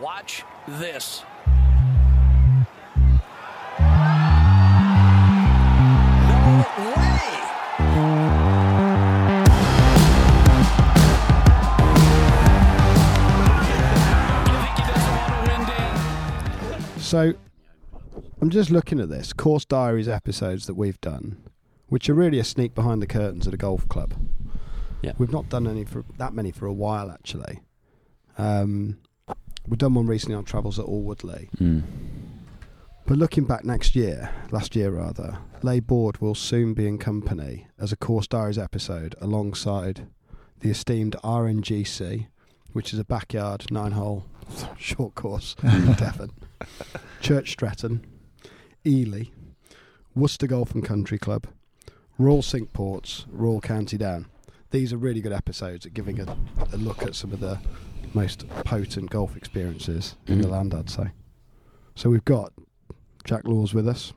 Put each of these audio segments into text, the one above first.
Watch this. No way! You think he doesn't want to win, Dan? So I'm just looking at this course diaries episodes that we've done, which are really a sneak behind the curtains at a golf club. Yeah. We've not done any for that many for a while actually. Um, we've done one recently on travels at Alwoodley. Mm. But looking back next year, last year rather, Les Bordes will soon be in company as a Course Diaries episode alongside the esteemed RNGC, which is a backyard nine hole short course in Devon, Church Stretton, Ely, Worcester Golf and Country Club, Royal Cinque Ports, Royal County Down. These are really good episodes at giving a, a look at some of the most potent golf experiences in the Mhm. land, I'd say. So we've got Jack Laws with us,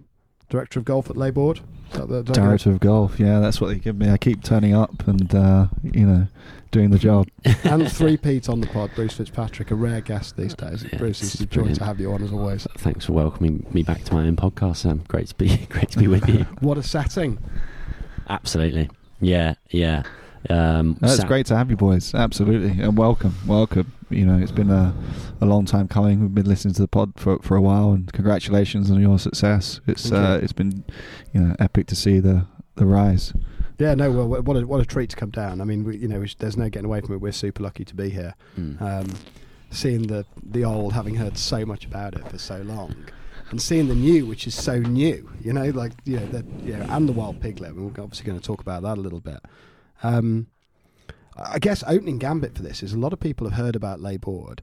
director of golf at Les Bordes. Is that the- is that Director of golf, yeah, that's what they give me. I keep turning up and uh, you know doing the job. and three Pete on the pod, Bruce Fitzpatrick, a rare guest these days. Yeah, Bruce, this it's a joy to have you on as always. Thanks for welcoming me back to my own podcast, Sam. Great to be great to be with you. What a setting! Absolutely. Yeah, yeah. Um, No, it's great to have you boys, absolutely, and welcome, welcome. You know, it's been a, a long time coming. We've been listening to the pod for for a while, and congratulations on your success. It's Thank you. uh, it's been you know epic to see the the rise. Yeah, no, well, what a, what a treat to come down. I mean, we, you know, we, sh- there's no getting away from it. We're super lucky to be here. Mm. Um, seeing the the old, having heard so much about it for so long, and seeing the new, which is so new. You know, like you know, the, you know and the wild piglet. and We're obviously going to talk about that a little bit. Um, I guess opening gambit for this is a lot of people have heard about Les Bordes.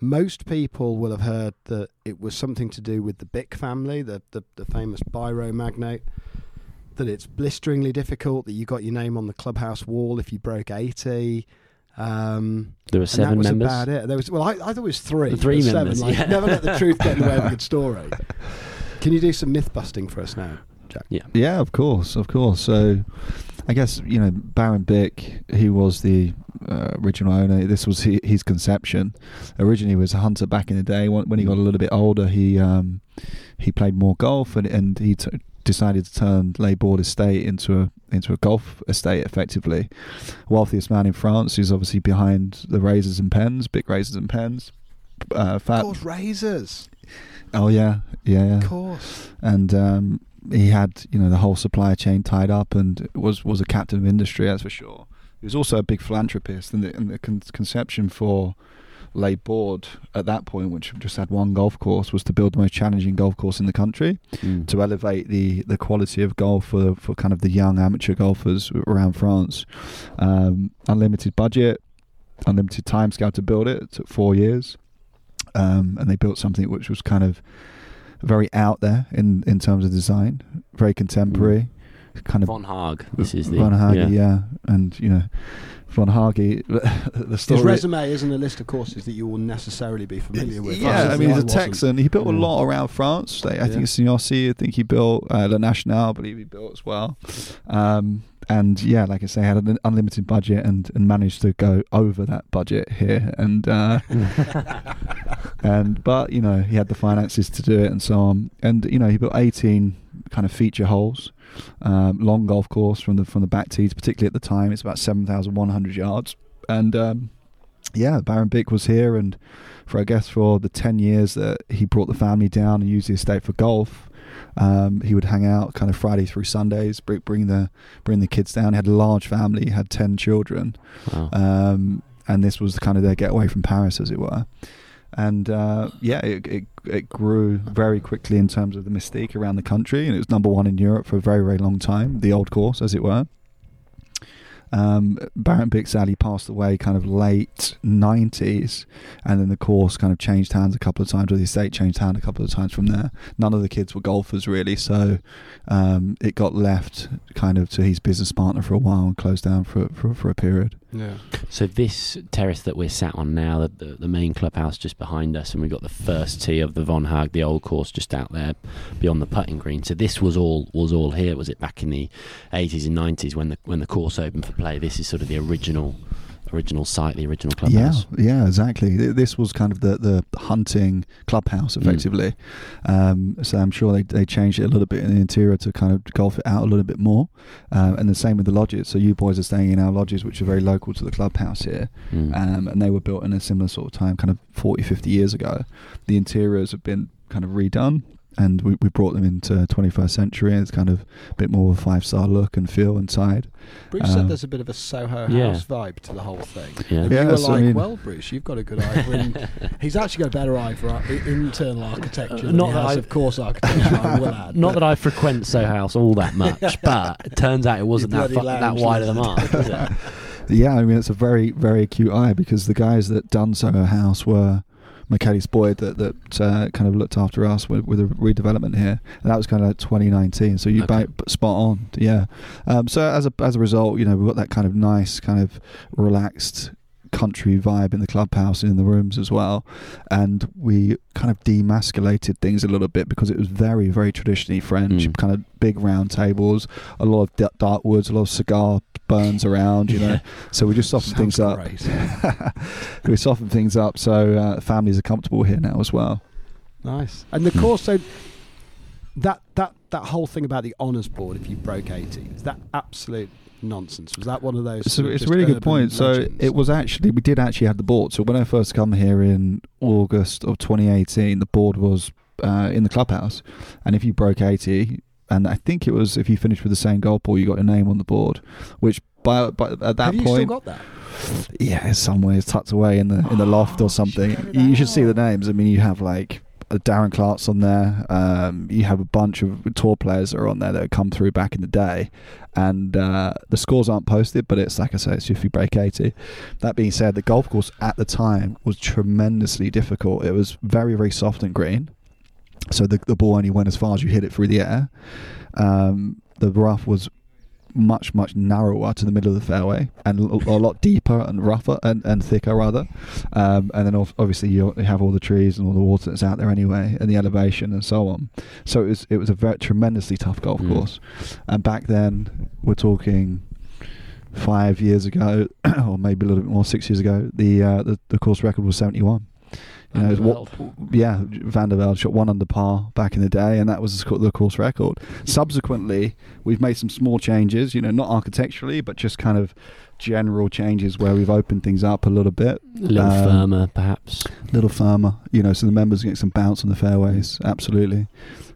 Most people will have heard that it was something to do with the Bich family, the the, the famous Biro magnate. That it's blisteringly difficult. That you got your name on the clubhouse wall if you broke eighty. Um, there were and seven that was members. about it. There was well, I, I thought it was three. Three members, Seven. Like, yeah. Never let the truth get in the way of a good story. Can you do some myth busting for us now, Jack? Yeah. Yeah, of course, of course. So, I guess you know Baron Bich, he was the uh, original owner. This was he, his conception. Originally, he was a hunter back in the day. When, when he got a little bit older, he um, he played more golf, and and he t- decided to turn Les Bordes Estate into a into a golf estate, effectively. Wealthiest man in France, who's obviously behind the razors and pens, big razors and pens. Uh, Of course, razors. Oh yeah, yeah, yeah Of course. and um, he had you know the whole supply chain tied up and was was a captain of industry that's for sure. He was also a big philanthropist, and the, and the con- conception for Les Bordes at that point, which just had one golf course, was to build the most challenging golf course in the country Mm. to elevate the, the quality of golf for for kind of the young amateur golfers around France. Um, unlimited budget, unlimited time scale to build it. It took four years, um, and they built something which was kind of very out there in in terms of design, very contemporary, kind of Von Hagge. This is the Von Hagge, yeah. yeah. and you know. Von Hagge, the story. His resume isn't a list of courses that you will necessarily be familiar with. Yeah, I mean he's a wasn't. Texan. He built a lot around France. Like, I Yeah. think Seignosse, I think he built uh, La Nationale. I believe he built as well. Um, and yeah, like I say, had an unlimited budget and, and managed to go over that budget here. And uh, and but you know he had the finances to do it and so on. And you know he built 18 kind of feature holes, um, long golf course from the from the back tees, particularly at the time. It's about 7,100 yards. And um, yeah, Baron Bich was here, and for I guess for the 10 years that he brought the family down and used the estate for golf. Um, he would hang out kind of Friday through Sundays, bring, bring the bring the kids down. He had a large family, had ten children, Wow. um, and this was kind of their getaway from Paris, as it were. And uh, yeah, it, it it grew very quickly in terms of the mystique around the country, and it was number one in Europe for a very very long time. The old course, as it were. Um, Baron sadly passed away kind of late 90s, and then the course kind of changed hands a couple of times, or the estate changed hands a couple of times from there. None of the kids were golfers really, so um, it got left kind of to his business partner for a while and closed down for, for, for a period. Yeah. So this terrace that we're sat on now, the, the, the main clubhouse just behind us, and we've got the first tee of the Von Hagge, the old course, just out there beyond the putting green. So this was all was all here. Was it back in the eighties and nineties when the when the course opened for play? This is sort of the original original site, the original clubhouse. yeah, yeah, exactly. This was kind of the, the hunting clubhouse, Mm. effectively. Um, so I'm sure they, they changed it a little bit in the interior to kind of golf it out a little bit more. Um, and the same with the lodges. So you boys are staying in our lodges, which are very local to the clubhouse here. Mm. Um, and they were built in a similar sort of time, kind of 40, 50 years ago. The interiors have been kind of redone. And we, we brought them into 21st century. It's kind of a bit more of a five star look and feel inside. Bruce Um, said there's a bit of a Soho Yeah. House vibe to the whole thing. Yeah. And Yeah, you were so I like, mean- well, Bruce, you've got a good eye for in, He's actually got a better eye for ar- internal architecture than not he that has, I- of course, architecture, I will add. Not but- that I frequent Soho House all that much, but it turns out it wasn't that fu- that wide of the mark. Was it? Yeah, I mean it's a very very acute eye because the guys that done Soho House were Michaelis Boyd that that uh, kind of looked after us with, with a redevelopment here, and that was kind of like 2019. So you Okay. spot on, yeah. Um, so as a as a result, you know we've got that kind of nice kind of relaxed country vibe in the clubhouse and in the rooms as well and we kind of demasculated things a little bit because it was very very traditionally french Mm. kind of big round tables a lot of dark woods a lot of cigar burns around you know Yeah. so we just softened things up we softened things up so uh, families are comfortable here now as well. Nice. And the course, so that that that whole thing about the honours board, if you broke eighty, is that absolute nonsense? Was that one of those? So it's a really good point. So it was actually we did actually have the board. So when I first come here in August of 2018, the board was uh, in the clubhouse, and if you broke 80, and I think it was if you finished with the same goal ball, you got your name on the board, which by, by at that Have you still point, got that? yeah, it's somewhere it's tucked away in the in the loft or something. share it You should see the names. I mean, you have like Darren Clarke's on there. Um, you have a bunch of tour players that are on there that have come through back in the day, and uh, the scores aren't posted. But it's like I say, it's if you break eighty. That being said, the golf course at the time was tremendously difficult. It was very very soft and green, so the the ball only went as far as you hit it through the air. Um, the rough was much much narrower to the middle of the fairway and a lot deeper and rougher and, and thicker rather um, and then obviously you have all the trees and all the water that's out there anyway and the elevation and so on so it was it was a very tremendously tough golf Mm. course and back then we're talking five years ago or maybe a little bit more six years ago the uh, the, the course record was 71 you know, what, yeah, Van de Velde shot one under par back in the day, and that was the the course record. Subsequently, we've made some small changes, you know, not architecturally, but just kind of general changes where we've opened things up a little bit, A little Um, firmer, perhaps. little firmer, you know, so the members get some bounce on the fairways. Absolutely,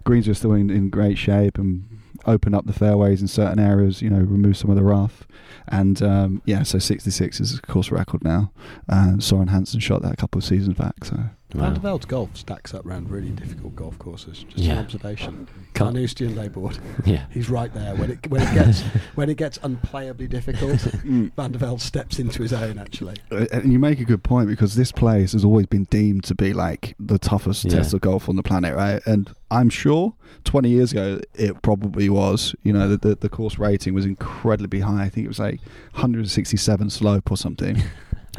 greens are still in, in great shape and open up the fairways in certain areas. You know, remove some of the rough, and um, yeah, so 66 is a course record now. Uh, Soren Hansen shot that a couple of seasons back, so. Van der Wow. Velde's golf stacks up around really difficult golf courses. Just Yeah. an observation. Carnoustie and Les Bordes. Yeah. He's right there when it when it gets when it gets unplayably difficult. Van de Velde steps into his own. Actually, Uh, And you make a good point because this place has always been deemed to be like the toughest Yeah. test of golf on the planet, right? And I'm sure 20 years ago it probably was. You know, the, the, the course rating was incredibly high. I think it was like 167 slope or something.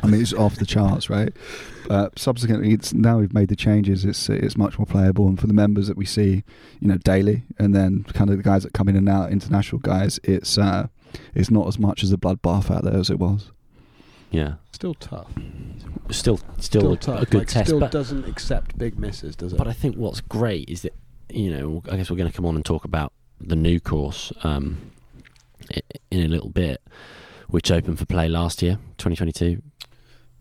I mean, it's off the charts, right? Uh, subsequently, it's now we've made the changes. It's it's much more playable, and for the members that we see, you know, daily, and then kind of the guys that come in and out, international guys, it's uh, it's not as much as a bloodbath out there as it was. Yeah. still tough. Still, still, Still a, tough. a good like, test. Still but, doesn't accept big misses, does it? but I think what's great is that you know I guess we're going to come on and talk about the new course um, in a little bit, which opened for play last year, 2022.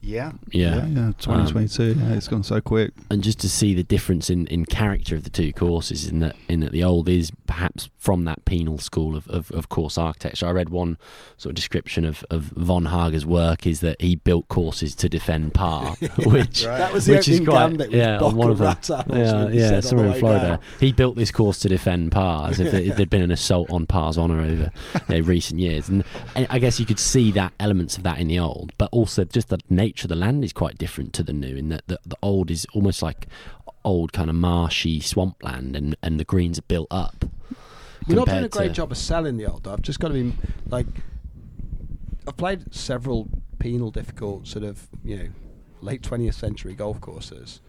Yeah. Yeah. Yeah, yeah, 2022. Um, yeah, it's gone so quick. and just to see the difference in, in character of the two courses in that in that the old is perhaps from that penal school of, of, of course architecture. I read one sort of description of, of von Hager's work is that he built courses to defend par, which that was the which is opening quite gambit yeah, Bock on one of them. Yeah, yeah, said on somewhere the in Florida. down. He built this course to defend par, as if there'd been an assault on par's honour over you know, recent years. And, and I guess you could see that elements of that in the old, but also just the nature of the land is quite different to the new. In that the, the old is almost like old kind of marshy swampland, and and the greens are built up. You're not doing a great to- job of selling the old. I've just got to be like, I've played several penal, difficult sort of you know late 20th century golf courses,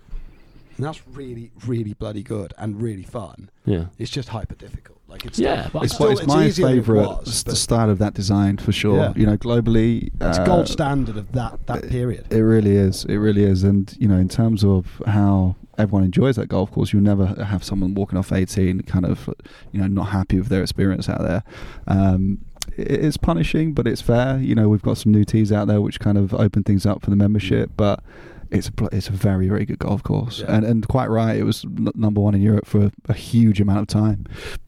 and that's really, really bloody good and really fun. Yeah. It's just hyper difficult. Like it's Yeah, but it's, still, it's my easier than it favourite was, s- style of that design for sure. Yeah. You know, globally, It's uh, gold standard of that that period. It really is. It really is. And you know, in terms of how everyone enjoys that golf course, you'll never have someone walking off 18 kind of, you know, not happy with their experience out there. Um, it's punishing, but it's fair. You know, we've got some new tees out there which kind of open things up for the membership, but. It's a it's a very very good golf course, Yeah. and and quite right. It was n- number one in Europe for a huge amount of time.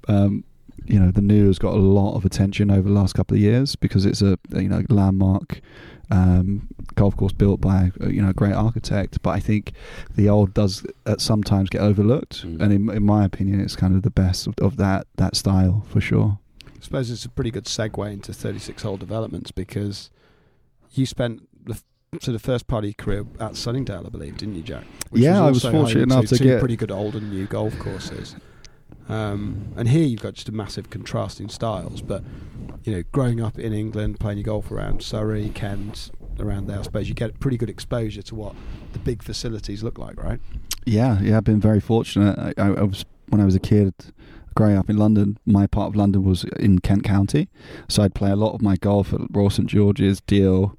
Um, you know, the new has got a lot of attention over the last couple of years because it's a you know landmark um, golf course built by uh, you know a great architect. But I think the old does at sometimes get overlooked, Mm. and in, in my opinion, it's kind of the best of, of that that style for sure. I suppose it's a pretty good segue into 36 hole developments because you spent the f- sort of first part of your career at Sunningdale, I believe, didn't you, Jack? Yeah, I was fortunate enough to two get- pretty good old and new golf courses. Um, and here you've got just a massive contrasting styles. But you know, growing up in England, playing your golf around Surrey, Kent, around there, I suppose you get pretty good exposure to what the big facilities look like, right? Yeah, yeah, I've been very fortunate. I, I, I was when I was a kid. Growing up in London, my part of London was in Kent County, so I'd play a lot of my golf at Royal St George's, Deal,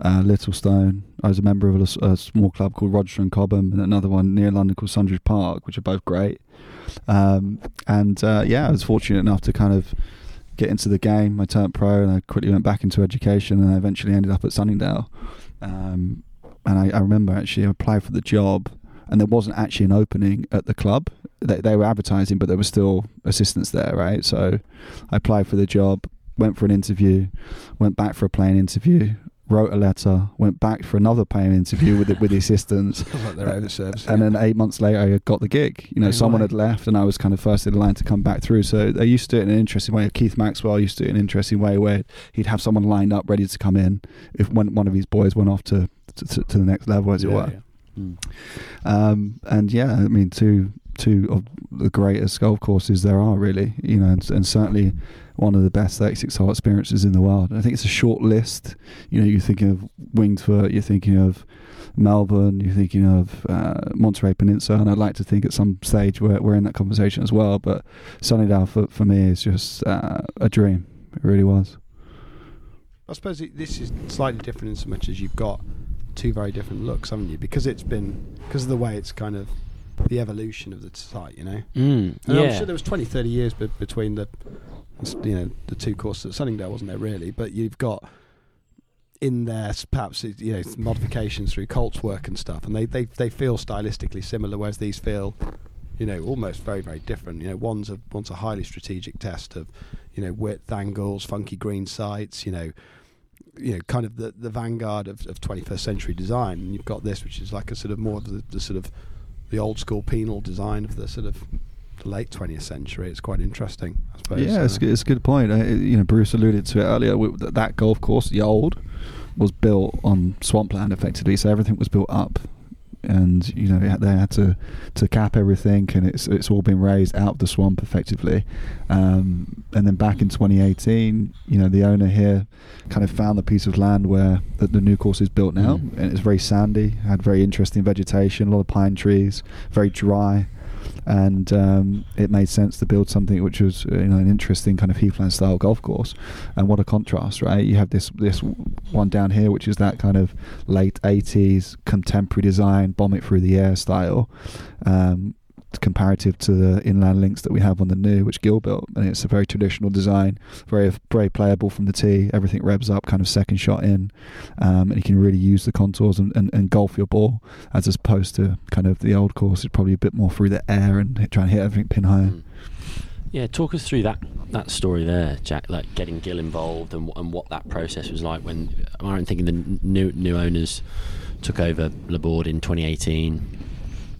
uh, Littlestone. I was a member of a small club called Rochester and Cobham, and another one near London called Sundridge Park, which are both great. Um, and uh, yeah, I was fortunate enough to kind of get into the game. I turned pro, and I quickly went back into education, and I eventually ended up at Sunningdale. Um, and I, I remember actually I applied for the job, and there wasn't actually an opening at the club. They, they were advertising, but there was still assistants there, right? So I applied for the job, went for an interview, went back for a playing interview, wrote a letter, went back for another paying interview with the, with the assistants. like service. And then eight months later, I got the gig. You know, No someone way. had left, and I was kind of first in line to come back through. So they used to do it in an interesting way. Keith Maxwell used to do it in an interesting way, where he'd have someone lined up ready to come in if one one of his boys went off to to, to, to the next level, as it were. yeah. Mm. Um, and yeah, I mean, two two of the greatest golf courses there are, really. You know, and, and certainly one of the best 36 hole experiences in the world. I think it's a short list. You know, you're thinking of Winged Foot, you're thinking of Melbourne, you're thinking of uh, Monterey Peninsula, and I'd like to think at some stage we're, we're in that conversation as well. But Sunningdale for, for me is just uh, a dream. It really was. I suppose it, this is slightly different in so much as you've got two very different looks, haven't you? Because it's been because of the way it's kind of the evolution of the site, you know. Mm, And I'm yeah. sure there was 20, 30 years be- between the you know the two courses at Sunningdale, wasn't there? Really, but you've got in there perhaps you know modifications through Colt's work and stuff, and they they they feel stylistically similar, whereas these feel you know almost very very different. You know, one's a one's a highly strategic test of you know width, angles, funky green sites, you know. You know, kind of the, the vanguard of, of 21st century design, and you've got this, which is like a sort of more of the, the sort of the old school penal design of the sort of the late 20th century. It's quite interesting, I suppose. Yeah, it's, Uh, it's a good point. Uh, you know, Bruce alluded to it earlier. w- That, that golf course, the old, was built on swampland effectively, so everything was built up, and you know they had, to to cap everything, and it's it's all been raised out of the swamp effectively. Um, and then back in 2018, you know, the owner here kind of found the piece of land where the, the new course is built now, Mm. and it's very sandy, had very interesting vegetation, a lot of pine trees, very dry and um, it made sense to build something which was uh, you know an interesting kind of heathland style golf course. And what a contrast right? You have this this one down here which is that kind of late 80s contemporary design bomb it through the air style. Um, comparative to the inland links that we have on the new which Gil built and it's a very traditional design very very playable from the tee everything revs up kind of second shot in um, and you can really use the contours and, and, and golf your ball as opposed to kind of the old course It's probably a bit more through the air and hit, try and hit everything pin high. Mm. Yeah, talk us through that that story there, Jack. Like getting Gil involved and and what that process was like when I'm thinking the new new owners took over Les Bordes in 2018.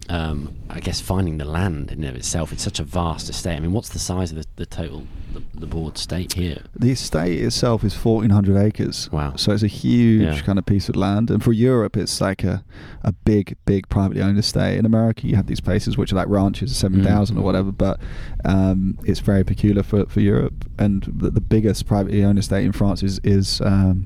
Um, I guess finding the land in and of itself, it's such a vast estate. I mean, what's the size of the, the total the, the board state here? The estate itself is 1,400 acres. Wow. So it's a huge Yeah. kind of piece of land. And for Europe, it's like a, a big, big privately owned estate. In America, you have these places which are like ranches, 7,000 Mm. or whatever, but um, it's very peculiar for, for Europe. And the, the biggest privately owned estate in France is, is um,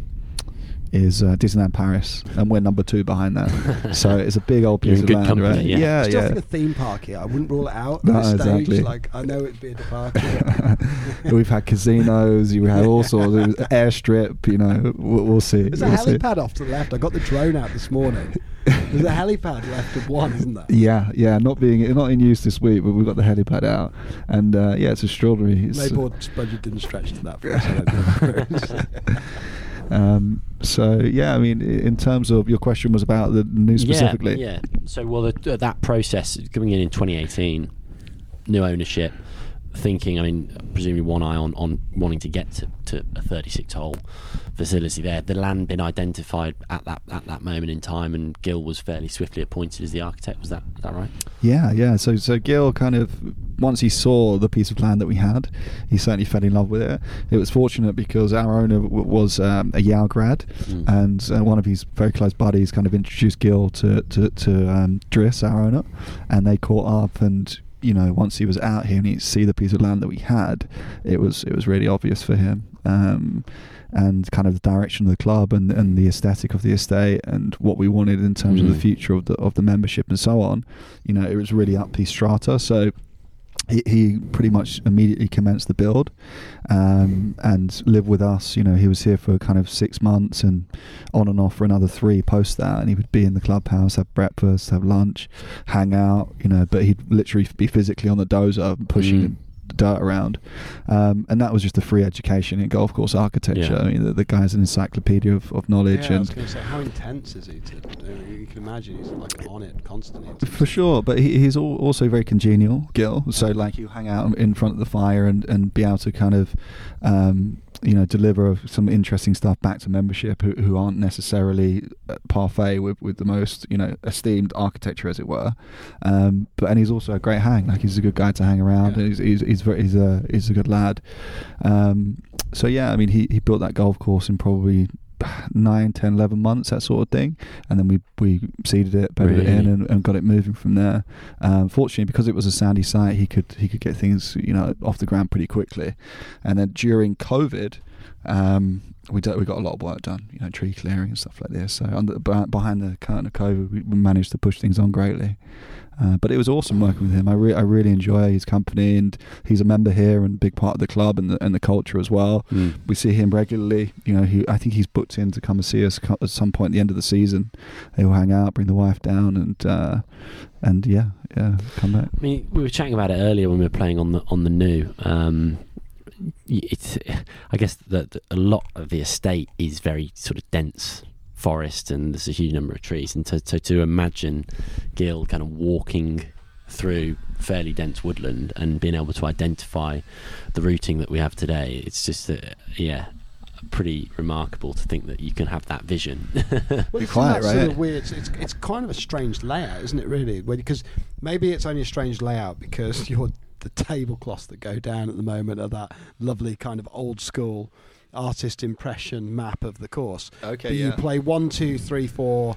is uh, Disneyland Paris, and we're number two behind that. so it's a big old You're piece of good land, company, right? yeah. yeah. Still yeah. think a theme park here. I wouldn't rule it out No, stage. exactly. Like I know it'd be a departure. We've had casinos, you had all sorts of airstrip. You know, we'll, we'll see. There's a we'll see. helipad off to the left. I got the drone out this morning. There's a helipad left of one, isn't there? Yeah, yeah, not being not in use this week, but we've got the helipad out, and uh, yeah, it's extraordinary. It's, Les Bordes's budget didn't stretch to that for us. I don't think. um, so yeah, I mean, in terms of your question was about the new specifically. Yeah, yeah. So, well, the, that process coming in in 2018, new ownership, thinking. I mean, presumably one eye on, on wanting to get to, to a 36 hole facility there. The land been identified at that at that moment in time, and Gil was fairly swiftly appointed as the architect. Was that is that right? Yeah, yeah. So, so Gil kind of once he saw the piece of land that we had, he certainly fell in love with it. It was fortunate because our owner w- was um, a Yale grad, Mm. and uh, one of his very close buddies kind of introduced Gil to to, to um, Driss, our owner, and they caught up and. You know, once he was out here and he see the piece of land that we had, it was it was really obvious for him. Um, and kind of the direction of the club and, and the aesthetic of the estate and what we wanted in terms of the Mm. future of the of the membership and so on. You know, it was really up his strata. So he, he pretty much immediately commenced the build um, and lived with us. You know, he was here for kind of six months and on and off for another three post that. And he would be in the clubhouse, have breakfast, have lunch, hang out. You know, but he'd literally be physically on the dozer pushing. Mm. The Dirt around, um, and that was just a free education in golf course architecture. Yeah. I mean, the, the guy's an encyclopedia of, of knowledge, Yeah, I was and going to say, how intense is he? To, you can imagine he's like on it constantly. For sure, but he, he's al- also very congenial, Gil. So like you hang out in front of the fire and, and be able to kind of, um, you know, deliver some interesting stuff back to membership who, who aren't necessarily parfait with, with the most you know esteemed architecture, as it were. Um, but and he's also a great hang. Like he's a good guy to hang around. Yeah. And he's, he's he's very he's a he's a good lad. Um, so yeah, I mean he, he built that golf course in probably. 9 10 11 months that sort of thing. And then we we seeded it bedded it in and, and got it moving from there. Um, fortunately because it was a sandy site he could he could get things you know off the ground pretty quickly. And then during covid um, we do, we got a lot of work done you know tree clearing and stuff like this. So under, behind the curtain of covid we managed to push things on greatly uh, but it was awesome working with him. I, re- I really enjoy his company, and he's a member here and a big part of the club and the, and the culture as well. Mm. We see him regularly. You know, he I think he's booked in to come and see us at some point at the end of the season. He'll hang out, bring the wife down, and uh, and yeah, yeah, come back. I mean, we were chatting about it earlier when we were playing on the on the new. Um, it's, I guess that a lot of the estate is very sort of dense forest, and there's a huge number of trees. And to to, to imagine Gil kind of walking through fairly dense woodland and being able to identify the routing that we have today, it's just uh, yeah. Pretty remarkable to think that you can have that vision. Well, it's quiet, that sort of weird. It's, it's it's kind of a strange layout, isn't it? Really, because maybe it's only a strange layout because you're the tablecloths that go down at the moment are that lovely kind of old school artist impression map of the course. Okay, But you play one, two, three, four.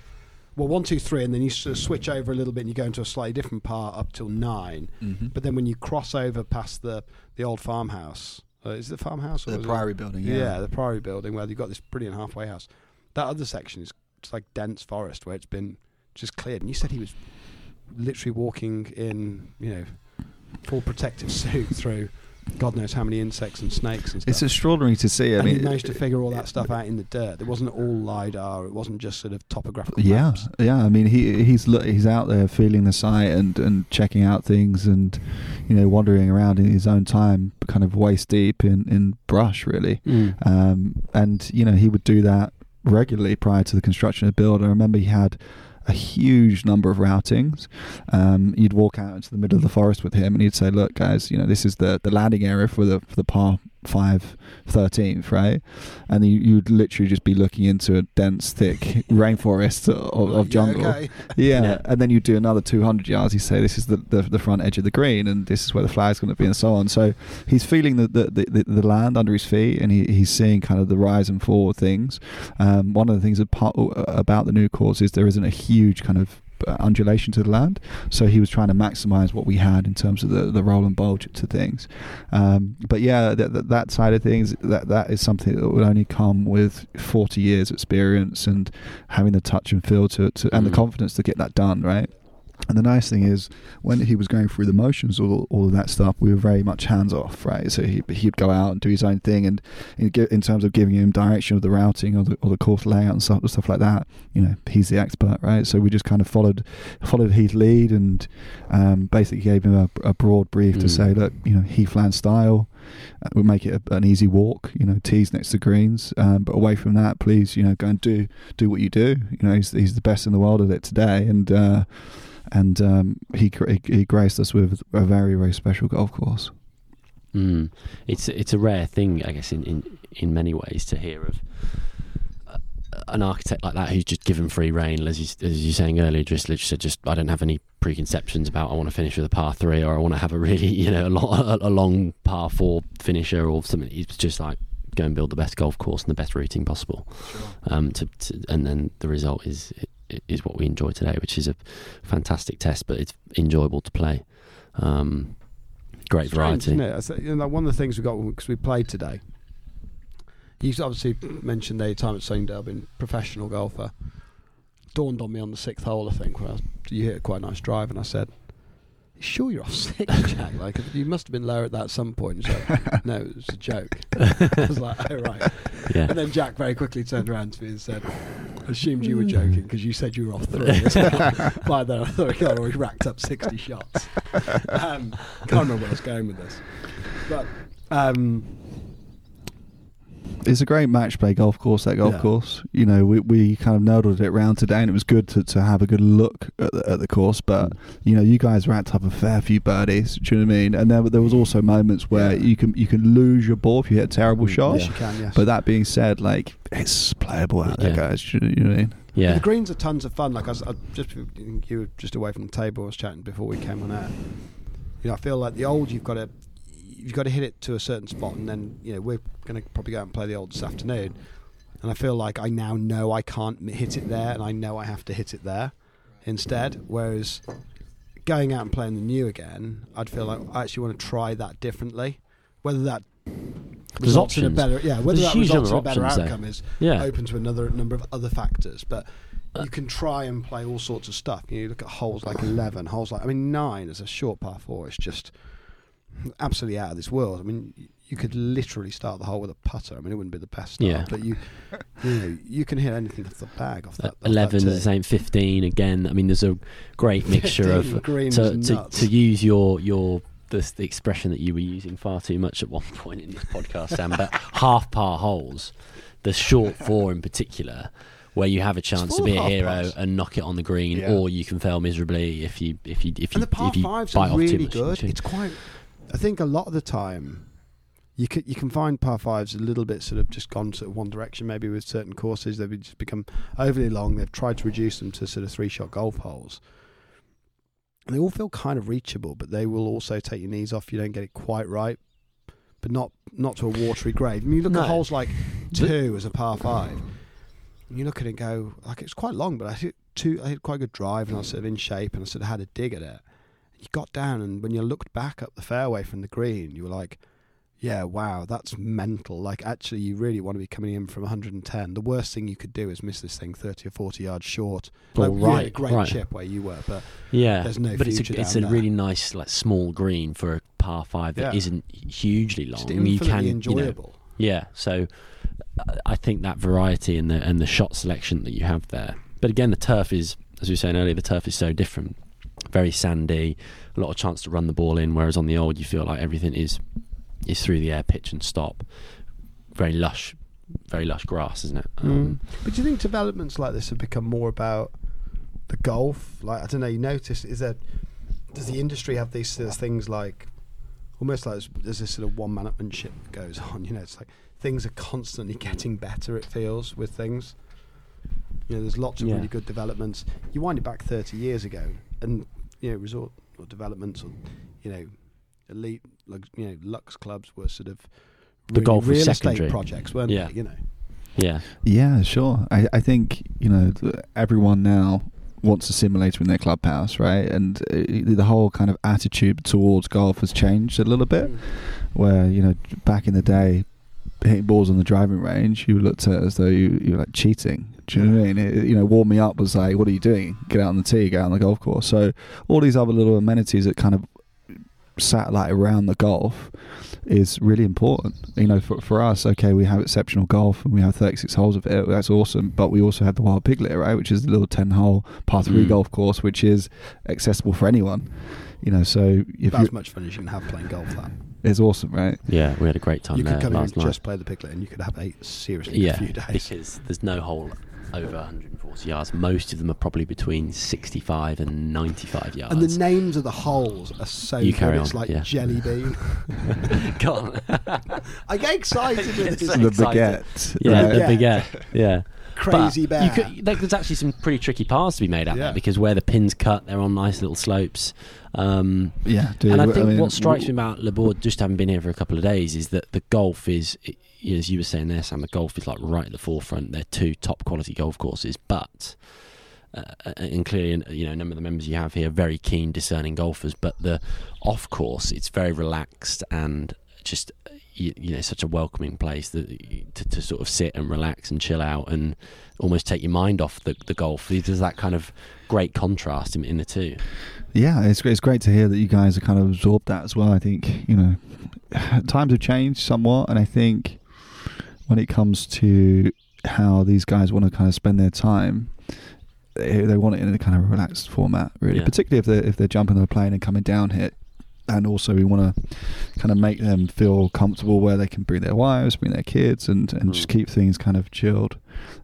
Well, one, two, three, and then you sort of switch over a little bit, and you go into a slightly different part up till 9 Mm-hmm. But then when you cross over past the the old farmhouse, uh, is it the farmhouse or The is it- Priory building, yeah. yeah. the Priory building where you've got this brilliant halfway house. That other section is it's like dense forest where it's been just cleared. And you said he was literally walking in, you know, full protective suit through God knows how many insects and snakes and stuff. It's extraordinary to see. I and mean, he managed to figure all that stuff out in the dirt. It wasn't all lidar. It wasn't just sort of topographical Yeah, maps. yeah. I mean, he he's he's out there feeling the site and, and checking out things and you know wandering around in his own time, kind of waist deep in, in brush, really. Mm. Um, and you know he would do that regularly prior to the construction of the build. I remember he had a huge number of routings. Um, you'd walk out into the middle of the forest with him, and he'd say, "Look, guys, you know this is the, the landing area for the for the par five 13th, right? And you, you'd literally just be looking into a dense, thick rainforest of, of Yeah, jungle. okay. Yeah. Yeah. and then you'd do another 200 yards. You say this is the, the, the front edge of the green, and this is where the flag's going to be, and so on. So he's feeling the the, the, the, the land under his feet, and he, he's seeing kind of the rise and fall of things. Um, one of the things about, about the new course is there isn't a huge kind of uh, undulation to the land. So he was trying to maximise what we had in terms of the, the roll and bulge to things. Um, but yeah, that, that, that side of things, that that is something that would only come with 40 years experience and having the touch and feel to, to and the Mm. confidence to get that done, right? And the nice thing is, when he was going through the motions, all, all of that stuff, we were very much hands off, right? So he, he'd go out and do his own thing, and in, in terms of giving him direction of the routing or the, or the course layout and stuff, stuff like that, you know, he's the expert, right? So we just kind of followed followed Heath lead and um, basically gave him a, a broad brief to Mm. say, look, you know, Heathland style, uh, we'll make it a, an easy walk, you know, tees next to greens, um, but away from that, please, you know, go and do do what you do. You know, he's he's the best in the world at it today, and. Uh, and um, he, he he graced us with a very very special golf course. Mm. It's it's a rare thing, I guess, in, in, in many ways to hear of uh, an architect like that who's just given free reign. As you, as you were saying earlier, just literally said, just I don't have any preconceptions about I want to finish with a par three or I want to have a really you know a, lo- a, long par four finisher or something. It's just like go and build the best golf course and the best routing possible. Um, to, to and then the result is is what we enjoy today, which is a fantastic test, but it's enjoyable to play. Um, great Strange, variety. isn't it? You know, one of the things we got because we played today. You obviously mentioned the time at Sunningdale being a professional golfer. Dawned on me on the sixth hole, I think, where I was, you hit a quite nice drive, and I said, "Sure, you're off six, Jack. Like you must have been lower at that at some point." Like, "No, it was a joke." I was like, "Oh right." Yeah. And then Jack very quickly turned around to me and said, "Assumed you were joking because you said you were off three." as well." By then, I thought God, we racked up sixty shots. Um, can't remember where I was going with this, but um, It's a great match play golf course. That golf Yeah. course, you know, we we kind of nodled it round today, and it was good to, to have a good look at the, at the course. But mm. you know, you guys racked up a fair few birdies. Do you know what I mean? And there there was also moments where Yeah. you can you can lose your ball if you hit a terrible mm. shot. yes, you can. Yes, But that being said, like it's playable out there, Yeah. guys. Do you know what I mean? Yeah. The greens are tons of fun. Like I, was, I just you were just away from the table. I was chatting before we came on air. You know, I feel like the old you've got to you've got to hit it to a certain spot, and then you know we're going to probably go out and play the old this afternoon. And I feel like I now know I can't hit it there, and I know I have to hit it there instead. Whereas going out and playing the new again, I'd feel like I actually want to try that differently. Whether that results in a better yeah, whether There's that results in a better options outcome is Yeah. open to another number of other factors. But Uh, you can try and play all sorts of stuff. You, know, you look at holes like eleven, holes like I mean nine as a short par four It's just absolutely out of this world. I mean, you could literally start the hole with a putter. I mean, it wouldn't be the best start, Yeah. but you, you know, you can hit anything off the bag off uh, that. off Eleven tee. the same. Fifteen again. I mean, there's a great mixture of uh, green to, to to use your your the, the expression that you were using far too much at one point in this podcast, Sam. But half par holes, the short four in particular, where you have a chance to be a hero pars. and knock it on the green, Yeah. or you can fail miserably if you if you if you and the par if you fives bite are off too much. good. It's quite. I think a lot of the time, you can you can find par fives a little bit sort of just gone sort of one direction. Maybe with certain courses, they've just become overly long. They've tried to reduce them to sort of three shot golf holes. And they all feel kind of reachable, but they will also take your knees off. You don't get it quite right, but not not to a watery grave. I mean, you look No. at holes like two as a par five. And you look at it and go, like it's quite long, but I hit two. I hit quite a good drive, and I was sort of in shape, and I sort of had a dig at it. You got down, and when you looked back up the fairway from the green, you were like, "Yeah, wow, that's mental." Like actually, you really want to be coming in from 110. The worst thing you could do is miss this thing 30 or 40 yards short. Well, like, you had a right, great right. chip where you were, but Yeah, There's no but it's a it's a there. really nice like small green for a par five that Yeah. not hugely long. you can you know, enjoyable. Yeah, so uh, I think that variety and the and the shot selection that you have there. But again, the turf is, as we were saying earlier, the turf is so different. Very sandy, a lot of chance to run the ball in. Whereas on the old, you feel like everything is is through the air, pitch and stop. Very lush, very lush grass, isn't it? Um, But do you think developments like this have become more about the golf? Like I don't know. You notice is there does the industry have these sort of things like almost like there's- there's this sort of one management that goes on? You know, it's like things are constantly getting better. It feels with things. You know, there's lots of Yeah. really good developments. You wind it back 30 years ago, and you know, resort or developments or you know, elite, lux, you know, Lux clubs were sort of The really golf was real secondary. estate projects, weren't Yeah. they? You know. yeah, Yeah, sure. I, I think you know th- everyone now wants a simulator in their clubhouse, right? And uh, the whole kind of attitude towards golf has changed a little bit. Where you know, back in the day, hitting balls on the driving range, you looked at it as though you you were like cheating. Do you know what I mean? It, you know, warm me up was like, what are you doing? Get out on the tee, get out on the golf course. So all these other little amenities that kind of satellite around the golf is really important. You know, for, for us, okay, we have exceptional golf and we have 36 holes of it. That's awesome. But we also have the Wild Piglet, right, which is a little 10 hole par three Mm. golf course, which is accessible for anyone. You know, so if About you, as much fun as you can have playing golf. That it's awesome, right? Yeah, we had a great time you there could come in and night. just play the piglet, and you could have eight seriously yeah, a few days. because there's no hole over 140 yards. Most of them are probably between 65 and 95 yards. And the names of the holes are so You good. carry It's on, like yeah. jelly bean. Go on. I get excited with It's this so the excited. baguette. yeah, right? the baguette. Yeah. Crazy But bear. You could, there- there's actually some pretty tricky paths to be made out Yeah. there because where the pins cut, they're on nice little slopes. Um, Yeah, dude. and I I think mean, what strikes me w- about Les Bordes, just having been here for a couple of days, is that the golf is, as you were saying there, Sam, the golf is like right at the forefront. They're two top quality golf courses, but uh, and clearly, you know, a number of the members you have here are very keen, discerning golfers. But the off course, it's very relaxed and just you, you know such a welcoming place that to, to sort of sit and relax and chill out and almost take your mind off the, the golf. There's that kind of great contrast in, in the two. Yeah, it's it's great to hear that you guys have kind of absorbed that as well. I think you know times have changed somewhat, and I think when it comes to how these guys want to kind of spend their time, they, they want it in a kind of relaxed format, really. Yeah. Particularly if they're if they're jumping on a plane and coming down here. And also, we want to kind of make them feel comfortable where they can bring their wives, bring their kids, and, and just Mm. keep things kind of chilled,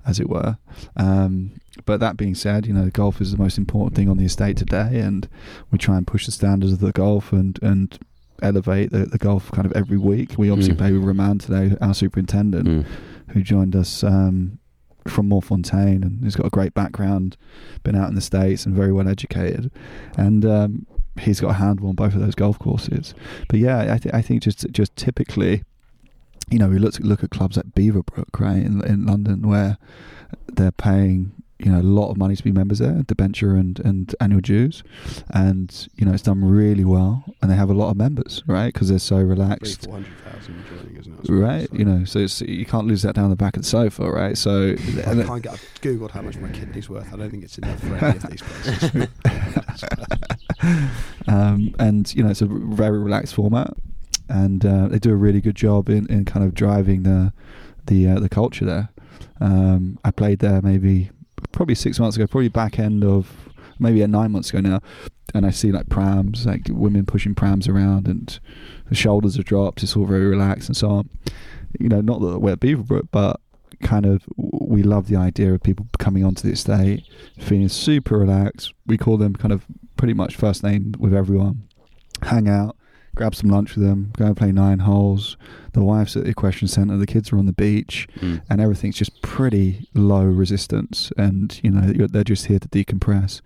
as it were. Um, but that being said, you know, golf is the most important thing on the estate today, and we try and push the standards of the golf and and elevate the, the golf kind of every week. We obviously Mm. play with Roman today, our superintendent, Mm. who joined us um, from Mortefontaine, and he's got a great background, been out in the states and very well educated, and um, he's got a handle on both of those golf courses. But yeah, I, th- I think just just typically, you know, we look look at clubs like Beaverbrook, right, in in London, where they're paying you know a lot of money to be members there, debenture and and annual dues, and you know it's done really well, and they have a lot of members, right, because they're so relaxed. 400,000 joining, isn't it? Right, So- you know, so it's, you can't lose that down the back of the sofa, right? So, I can't get. I've googled how much my kidney's worth. I don't think it's enough for any of these places. um, and you know it's a very relaxed format, and uh, they do a really good job in, in kind of driving the the uh, the culture there. Um, I played there maybe probably six months ago, probably back end of maybe uh, nine months ago now, and I see like prams, like women pushing prams around, and the shoulders are dropped. It's all very relaxed and so on. You know, not that we're at Beaverbrook, but kind of we love the idea of people coming onto the estate, feeling super relaxed. We call them kind of pretty much first name with everyone. Hang out, grab some lunch with them, go and play nine holes. The wife's at the equestrian centre, the kids are on the beach, Mm. and everything's just pretty low resistance. And you know they're just here to decompress.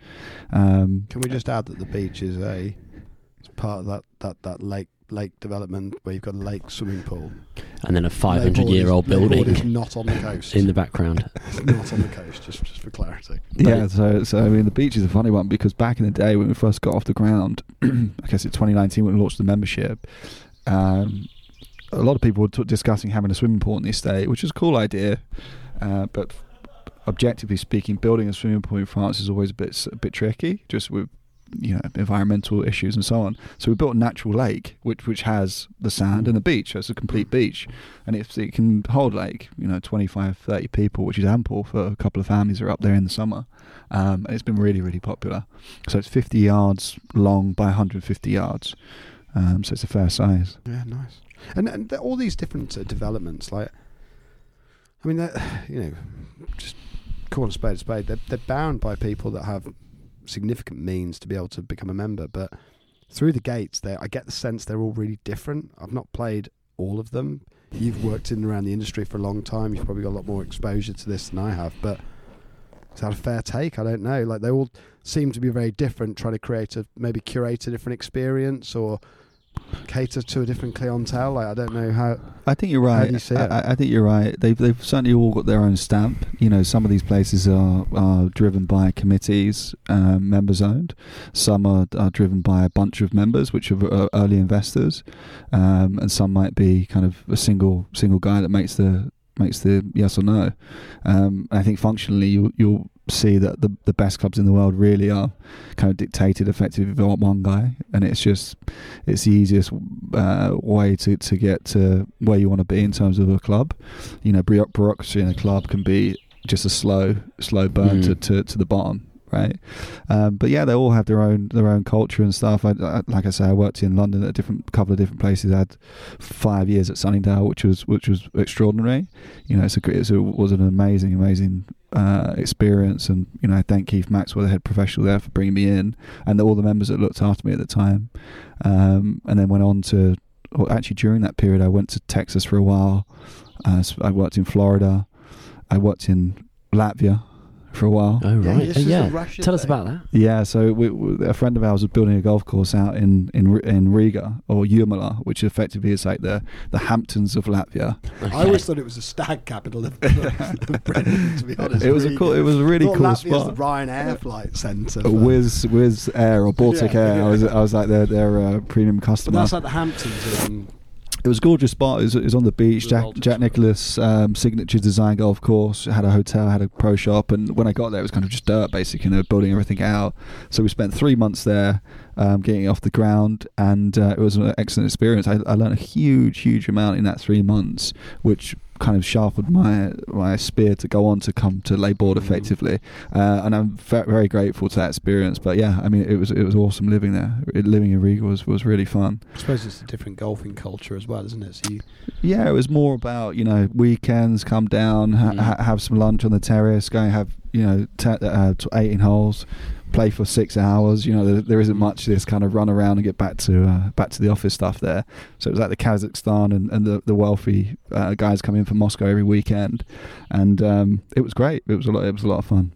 Um, Can we just add that the beach is a it's part of that, that, that lake lake development where you've got a lake swimming pool. And then a 500 year old building is not on the coast. in the background. It's not on the coast, just just for clarity. Yeah, so so I mean the beach is a funny one because back in the day when we first got off the ground, I guess it's 2019 when we launched the membership, um, a lot of people were t- discussing having a swimming pool in the estate, which is a cool idea, uh, but objectively speaking, building a swimming pool in France is always a bit s- a bit tricky, just with you know environmental issues and so on. So we built a natural lake, which which has the sand and the beach. So it's a complete beach, and it's, it can hold like you know 25, 30 people, which is ample for a couple of families who are up there in the summer. Um, and it's been really really popular. So it's 50 yards long by 150 yards. Um, so it's a fair size. Yeah, nice. And and all these different uh, developments, like, I mean, you know, just call a spade a spade. They're they're bound by people that have significant means to be able to become a member, but through the gates, there, I get the sense they're all really different. I've not played all of them. You've worked in and around the industry for a long time. You've probably got a lot more exposure to this than I have, but. Is that a fair take? I don't know. Like they all seem to be very different, trying to create a maybe curate a different experience or cater to a different clientele? Like, I don't know how. I think you're right. you I? I- think you're right. They've they've certainly all got their own stamp. You know, some of these places are, are driven by committees, um, members owned. Some are, are driven by a bunch of members, which are uh, early investors, um, and some might be kind of a single single guy that makes the makes the yes or no. Um, I think functionally, you you'll see that the the best clubs in the world really are kind of dictated effectively by one guy, and it's just it's the easiest uh, way to, to get to where you want to be in terms of a club. You know, bureaucracy in a club can be just a slow slow burn Mm. to, to, to the bottom, right? Um, but yeah, they all have their own their own culture and stuff. I, I, like I say, I worked in London at a different couple of different places. I had five years at Sunningdale, which was which was extraordinary. You know, it's a it's a, was an amazing amazing uh, experience, and you know, I thank Keith Maxwell, the head professional there, for bringing me in, and all the members that looked after me at the time. Um, and then went on to, or actually during that period, I went to Texas for a while. Uh, I worked in Florida. I worked in Latvia for a while. Oh right, this is a yeah. Russia Tell us about that. Yeah, so we, we, a friend of ours was building a golf course out in in in Riga or Jurmala, which effectively is like the the Hamptons of Latvia. I always thought it was a stag capital of, of Britain, to be honest. It was a cool- it was a really Thought cool Latvia's spot. the Ryanair flight centre. For- Wizz Wizz Air or Baltic Yeah, Air. yeah. I was I was like their their uh, premium But customer. that's like the Hamptons and It was a gorgeous spot. It was, it was on the beach. Jack, Jack Nicklaus um, signature design golf course had a hotel, had a pro shop, and when I got there, it was kind of just dirt, basically. You know, building everything out. So we spent three months there, um, getting it off the ground, and uh, it was an excellent experience. I, I learned a huge, huge amount in that three months, which kind of sharpened my my spear to go on to come to Les Bordes Mm. effectively. Uh, and I'm very grateful to that experience. But yeah, I mean, it was it was awesome living there. It- living in Riga was was really fun. I suppose it's a different golfing culture as well, isn't it? So you, Yeah, it was more about you know weekends, come down, ha- Mm. ha- have some lunch on the terrace, go and have you know uh, t- 18 holes, play for six hours. You know there, there isn't much this kind of run around and get back to uh, back to the office stuff there. So it was like the Kazakhstan and, and the, the wealthy uh, guys come in from Moscow every weekend, and um, it was great. It was a lot. It was a lot of fun.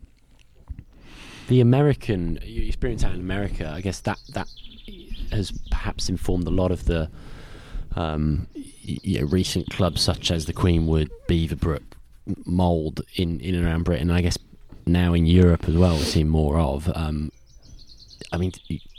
The American experience out in America, I guess that that has perhaps informed a lot of the um, you know, recent clubs such as the Queenwood, Beaverbrook mould in in and around Britain. I guess now in Europe as well, we're seeing more of. Um, I mean,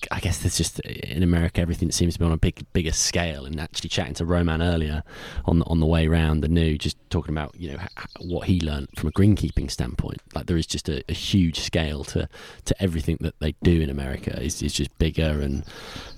I guess there's just in America everything seems to be on a big, bigger scale. And actually, chatting to Roman earlier on the, on the way round the new, just talking about you know what he learned from a greenkeeping standpoint. Like there is just a, a huge scale to to everything that they do in America. is is just bigger, and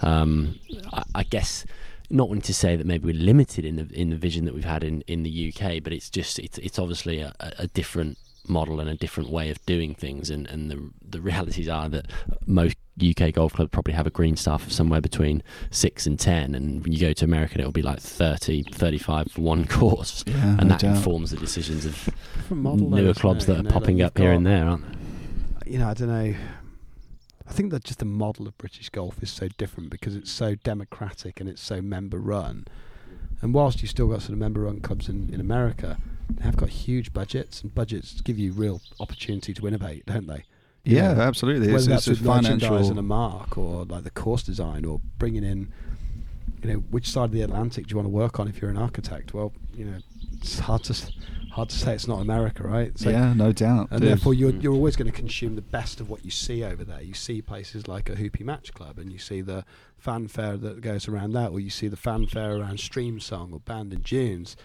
um, I, I guess not wanting to say that maybe we're limited in the in the vision that we've had in, in the UK, but it's just it's it's obviously a, a a different model and a different way of doing things and, and the the realities are that most UK golf clubs probably have a green staff of somewhere between 6 and 10 and when you go to America it'll be like 30 35 for one course Yeah, and no that doubt. informs the decisions of model. newer isn't clubs it? that are know, popping you've up here and there aren't they you know, I don't know. I think that just the model of British golf is so different because it's so democratic and it's so member run. And whilst you've still got sort of member run clubs in, in America, they have got huge budgets, and budgets give you real opportunity to innovate, don't they? You Yeah, know, absolutely. Whether It's, that's it's with merchandise financial. and a mark, or like the course design, or bringing in, you know, which side of the Atlantic do you want to work on if you're an architect? Well, you know, it's hard to hard to say it's not America, right? So yeah, no doubt. and There's- therefore you're Mm. you're always going to consume the best of what you see over there. You see places like a Hoopy Match Club, and you see the fanfare that goes around that, or you see the fanfare around Streamsong or Bandon Dunes.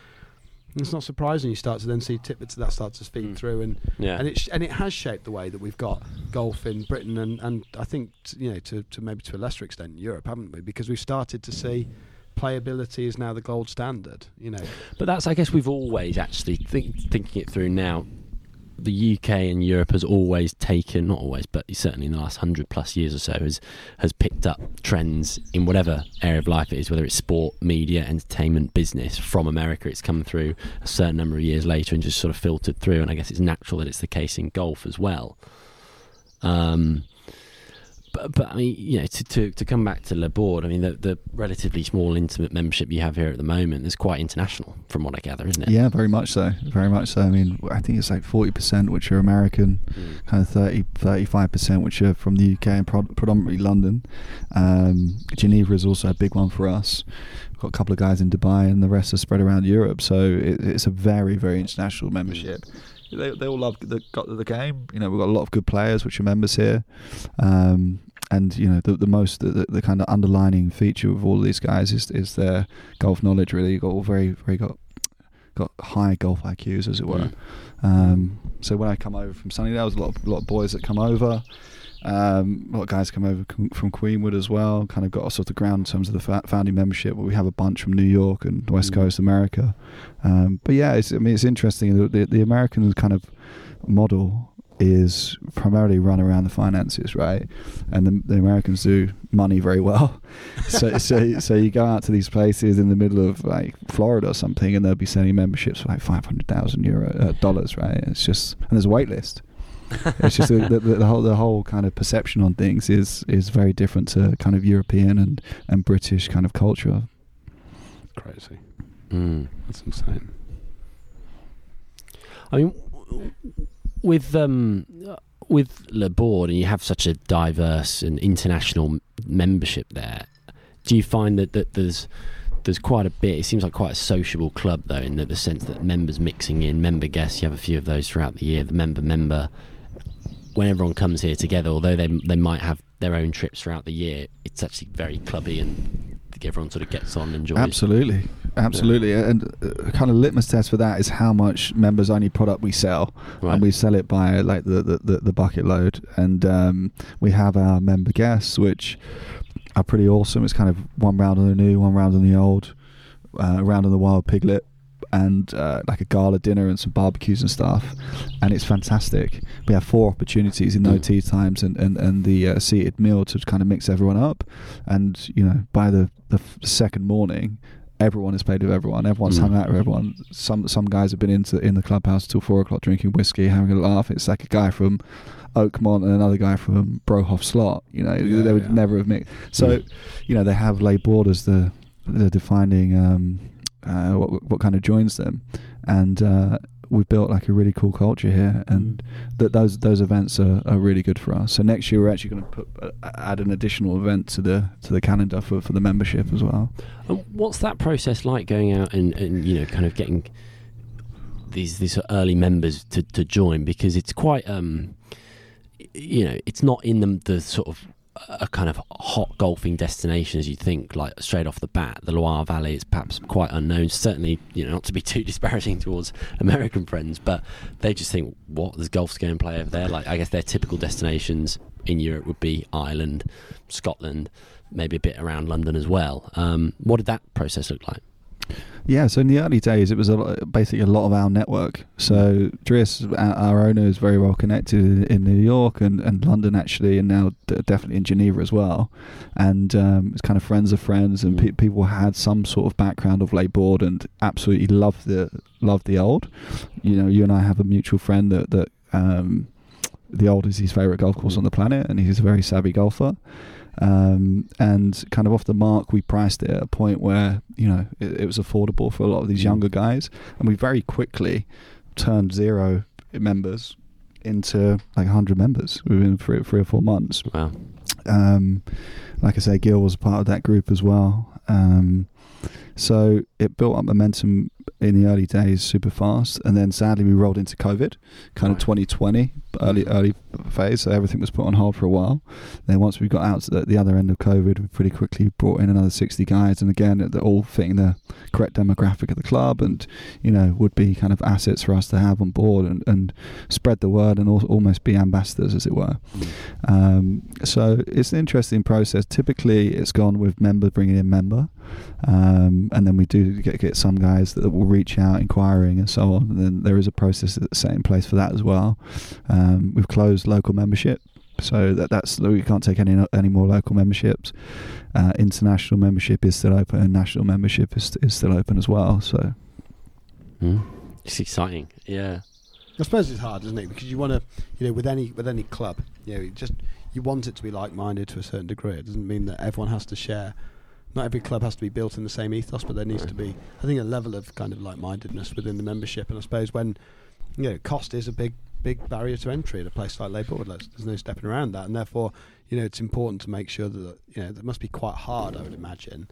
And it's not surprising you start to then see tidbits of that start to feed Mm. through, and yeah and it sh- and it has shaped the way that we've got golf in Britain, and and I think t- you know to to maybe to a lesser extent in Europe, haven't we? Because we've started to see playability is now the gold standard. You know, But that's, I guess, we've always actually think, thinking it through now. The UK and Europe has always taken, not always, but certainly in the last hundred plus years or so, has has picked up trends in whatever area of life it is, whether it's sport, media, entertainment, business from America. It's come through a certain number of years later and just sort of filtered through. And I guess it's natural that it's the case in golf as well. Um, But, but I mean, you know, to, to, to come back to Les Bordes, I mean, the, the relatively small, intimate membership you have here at the moment is quite international, from what I gather, isn't it? Yeah, very much so. Very much so. I mean, I think it's like 40% which are American, Mm. kind of 30, 35% which are from the UK and predominantly London. Um, Geneva is also a big one for us. We've got a couple of guys in Dubai and the rest are spread around Europe. So it, it's a very, very international membership. They, they all love the, got the game. You know, we've got a lot of good players which are members here. Um, and you know the the most the, the, the kind of underlining feature of all of these guys is is their golf knowledge. Really, you got all very very got got high golf IQs as it were. Um, so when I come over from Sunningdale, there's a lot of, a lot of boys that come over. Um, a lot of guys come over from Queenwood as well. Kind of got us off the ground in terms of the fa- founding membership. But we have a bunch from New York and West Mm. Coast America. Um, but yeah, it's, I mean it's interesting. The, the, the American kind of model is primarily run around the finances, right? And the, the Americans do money very well. so, so, so you go out to these places in the middle of like Florida or something, and they'll be selling memberships for like five hundred thousand euro uh, dollars, right? It's just and there's a wait list. it's just the, the, the whole the whole kind of perception on things is is very different to kind of European and and British kind of culture. Crazy. Mm. That's insane. I mean, with um, with Les Bordes, and you have such a diverse and international membership there. Do you find that, that there's there's quite a bit? It seems like quite a sociable club, though, in the, the sense that members mixing in, member guests. You have a few of those throughout the year. The member member. When everyone comes here together, although they they might have their own trips throughout the year, it's actually very clubby and everyone sort of gets on and enjoys. Absolutely, absolutely. And a kind of litmus test for that is how much members only product we sell, Right. and we sell it by like the the, the, the bucket load. And um, we have our member guests, which are pretty awesome. It's kind of one round on the new, one round on the old, uh, round on the wild piglet. And uh, like a gala dinner and some barbecues and stuff, and it's fantastic. We have four opportunities in no Mm. tea times and and and the uh, seated meal to kind of mix everyone up, and you know by the the second morning, everyone has played with everyone. Everyone's Mm. hung out with everyone. Some some guys have been into in the clubhouse till four o'clock drinking whiskey, having a laugh. It's like a guy from Oakmont and another guy from Brohoff Slot. You know, Yeah, they would yeah. never have mixed. So, Mm. you know, they have Les Bordes the the defining um, uh, what what kind of joins them, and uh, we've built like a really cool culture here, and that those those events are, are really good for us. So next year we're actually going to put uh, add an additional event to the to the calendar for, for the membership as well. And what's that process like going out and, and you know kind of getting these these early members to, to join because it's quite um you know it's not in the, the sort of a kind of hot golfing destination as you think like straight off the bat the Loire Valley is perhaps quite unknown certainly you know not to be too disparaging towards American friends but they just think what? There's golf to play over there. Like I guess their typical destinations in Europe would be Ireland Scotland maybe a bit around London as well. Um, what did that process look like Yeah, so in the early days, it was a, basically a lot of our network. So Dries, our, owner, is very well connected in, New York and, and London, actually, and now d- definitely in Geneva as well. And um, it's kind of friends of friends, and pe- Mm. people had some sort of background of Les Bordes and absolutely loved the loved the old. You know, you and I have a mutual friend that that um, the old is his favorite golf course on the planet, and he's a very savvy golfer. Um, and kind of off the mark, we priced it at a point where you know it, it was affordable for a lot of these Mm. younger guys, and we very quickly turned zero members into like 100 members within three, three or four months. wow Um, like I say, Gil was part of that group as well. Um, so it built up momentum in the early days super fast, and then sadly we rolled into COVID, kind of 2020 early early phase. So everything was put on hold for a while. Then once we got out to the, the other end of COVID, we pretty quickly brought in another 60 guys, and again they're all fitting the correct demographic of the club, and you know would be kind of assets for us to have on board and, and spread the word and al- almost be ambassadors, as it were. Um, so it's an interesting process. Typically, it's gone with member bringing in member, um, and then we do get, get some guys that will reach out, inquiring, and so on. And then there is a process that's set in place for that as well. Um, we've closed local membership, so that that's we can't take any any more local memberships. Uh, international membership is still open, and national membership is is still open as well. So Mm. it's exciting yeah I suppose it's hard, isn't it? Because you want to, you know, with any with any club, you know, you just you want it to be like-minded to a certain degree. It doesn't mean that everyone has to share. Not every club has to be built in the same ethos, but there needs to be, I think, a level of kind of like-mindedness within the membership. And I suppose when you know cost is a big big barrier to entry at a place like Les Bordes, there's, there's no stepping around that, and therefore you know it's important to make sure that you know that must be quite hard, I would imagine,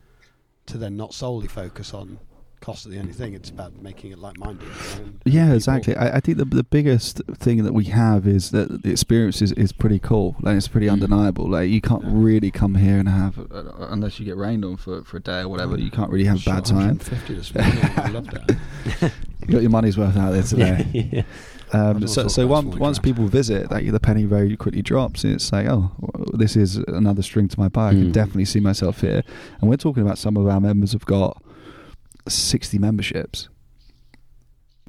to then not solely focus on cost of the only thing. It's about making it like-minded. and Yeah, exactly. I, I think the the biggest thing that we have is that the experience is, is pretty cool. Like it's pretty Mm. undeniable. Like you can't Yeah. really come here and have uh, unless you get rained on for, for a day or whatever. You can't really have a bad time. 150 this morning. I loved it. You got your money's worth out there today. yeah. Um, so so about once, smaller once people visit, like the penny very quickly drops. And it's like, oh, well, this is another string to my bow. I can Mm. definitely see myself here. And we're talking about some of our members have got sixty memberships.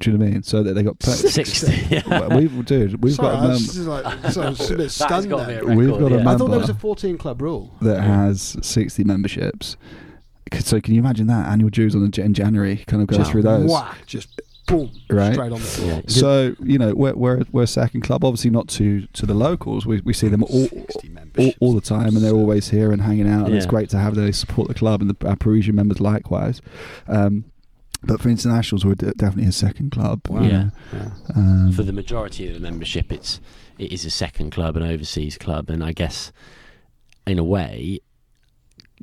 Do you know what I mean? So that they got. Sixty. Well, we've, dude, we've Sorry, got I a was mem- just like, so I was a bit That's stunned got there. a record. We've got a yeah. man- I thought there was a 14 club rule. that has 60 memberships. C- So can you imagine that annual dues on the, in January kind of goes Wow. through those, Whack, just boom, Right. straight on the floor. Yeah. So you know we're, we're we're a second club, obviously not to to the locals. We we see them all. All, all the time, and they're always here and hanging out, and it's great to have. They support the club, and the our Parisian members likewise. Um, but for internationals, we're de- definitely a second club. Wow. Yeah. Yeah. Um, For the majority of the membership, it's it is a second club, an overseas club, and I guess in a way, y-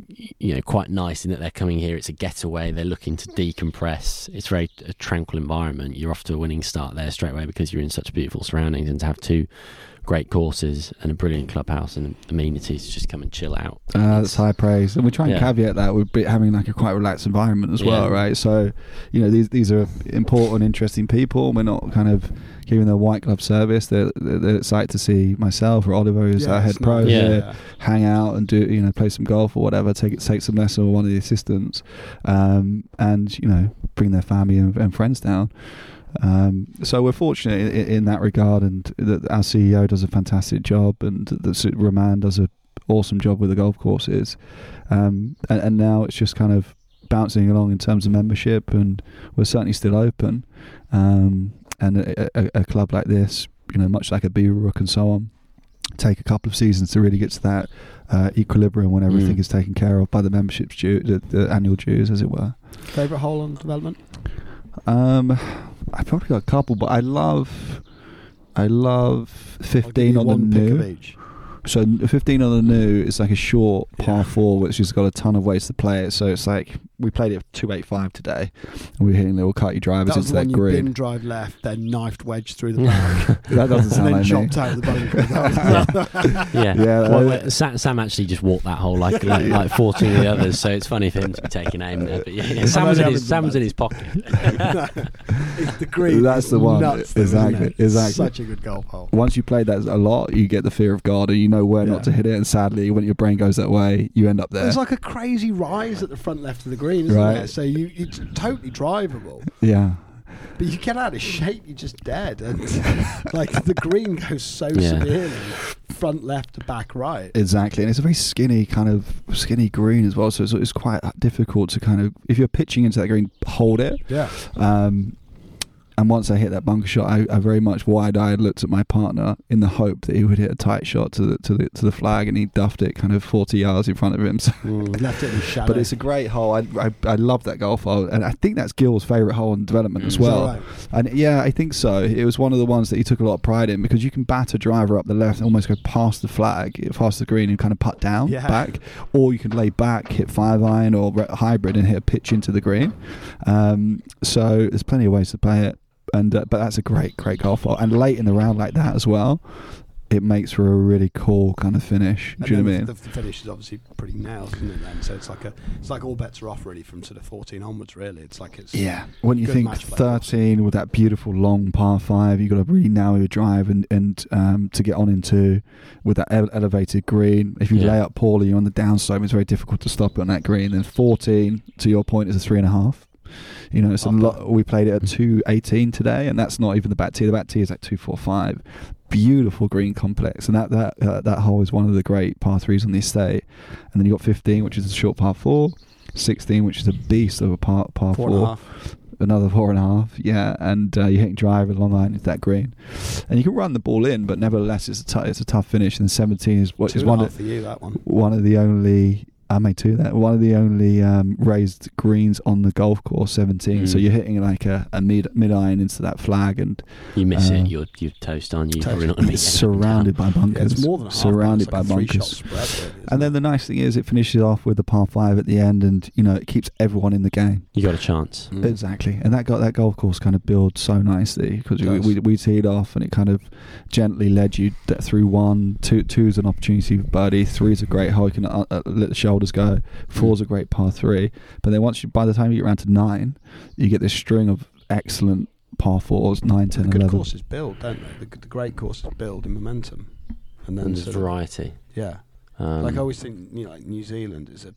you know, quite nice in that they're coming here. It's a getaway. They're looking to decompress. It's very a tranquil environment. You're off to a winning start there straight away because you're in such beautiful surroundings, and to have two great courses and a brilliant clubhouse and amenities to just come and chill out. Uh, that's high praise, and we try and Yeah. caveat that with be- having like a quite relaxed environment as well, Yeah. right? So, you know, these these are important, interesting people. We're not kind of giving them a white glove service. They're, they're, they're excited to see myself or Oliver, who's Yeah, our head it's pro. Yeah. here, hang out and do you know play some golf or whatever. Take take some lesson with one of the assistants, um, and you know bring their family and, and friends down. Um, so we're fortunate in, in that regard, and that our CEO does a fantastic job, and that Roman does an awesome job with the golf courses. Um, and, and now it's just kind of bouncing along in terms of membership, and we're certainly still open. Um, and a, a, a club like this, you know, much like a Beaverbrook and so on, take a couple of seasons to really get to that uh, equilibrium when everything Mm. is taken care of by the membership's due, the, the annual dues, as it were. Favorite hole on development? Um, I probably got a couple, but I love, I love fifteen on one the pick of new. each. So fifteen on the new is like a short par Yeah. four, which has got a ton of ways to play it. So it's like we played it two eight five today, and we're hitting little cutty drivers That was into the one that you green. bin drive left, then knifed wedge through the back, that doesn't sound like me. chopped out of the bunker. Yeah, Yeah, Well, uh, Sam, Sam actually just walked that hole like like, like fourteen of the others, so it's funny for him to be taking aim there. But yeah, yeah, Sam was in his Sam was in his pocket. it's the green. That's the one. Nuts, though, isn't Exactly, it? exactly. Such a good golf hole. Once you play that a lot, you get the fear of God, and you know where Yeah. not to hit it. And sadly, when your brain goes that way, you end up there. There's like a crazy rise at the front left of the green, isn't Right. there? So you, it's totally drivable. yeah, But you get out of shape, you're just dead. And like the green goes so Yeah. severely, front left to back right. Exactly, and it's a very skinny kind of skinny green as well. So it's, it's quite difficult to kind of if you're pitching into that green, hold it. Yeah. Um, and once I hit that bunker shot, I, I very much wide-eyed looked at my partner in the hope that he would hit a tight shot to the to the to the flag, and he duffed it kind of 40 yards in front of him. So, Left it in shadow. but it's a great hole. I, I I love that golf hole, and I think that's Gil's favourite hole in development Mm. as that well. right? And yeah, I think so. It was one of the ones that he took a lot of pride in because you can bat a driver up the left and almost go past the flag, past the green, and kind of putt down Yeah. back, or you can lay back, hit five iron or hybrid, and hit a pitch into the green. Um, so there's plenty of ways to play it, and uh, but that's a great, great golf hole. And late in the round like that as well, it makes for a really cool kind of finish. And Do you know what I mean? the, the finish is obviously pretty nailed, isn't it? Then, so it's like a, it's like all bets are off really from sort of 14 onwards. Really, it's like it's Yeah, when you think match play, 13 with that beautiful long par five, you've got to really narrow your drive and, and um, to get on into with that ele- elevated green. If you Yeah. lay up poorly, you're on the downslope, it's very difficult to stop on that green. Then 14, to your point, is a three and a half. You know, it's a lot. We played it at 218 today, and that's not even the back tee. The back tee is like 245. Beautiful green complex, and that that uh, that hole is one of the great par threes on the estate. And then you got 15, which is a short par four. 16, which is a beast of a par par four four and a half. another four and a half. Yeah, and uh, you're hitting driver long iron into that green, and you can run the ball in, but nevertheless, it's a tou- it's a tough finish. And 17 is what Two is one of you that one. one of the only. I made two that one of the only um, raised greens on the golf course 17 so Mm. you're hitting like a, a mid mid iron into that flag and You miss Uh, it, you're you're toast, aren't you? You're toast. Probably not gonna it's surrounded down. by Yeah, bunkers it's more than a half. surrounded it's by like a bunkers spread, really, isn't and then the nice thing is it finishes off with the par five at the end and you know it keeps everyone in the game You got a chance. Mm. Exactly, and that got that golf course kind of built so nicely because we, we we teed off and it kind of gently led you through one, two, two's an opportunity for birdie, three is a great hole you can uh, uh, let the shoulders go, four's a great par three, but then once you by the time you get around to nine, you get this string of excellent par fours, nine, ten, the good eleven. courses build, don't they? The, the great courses build in momentum, and then And there's sort of- variety. yeah. Um, like I always think, you know, like New Zealand is a,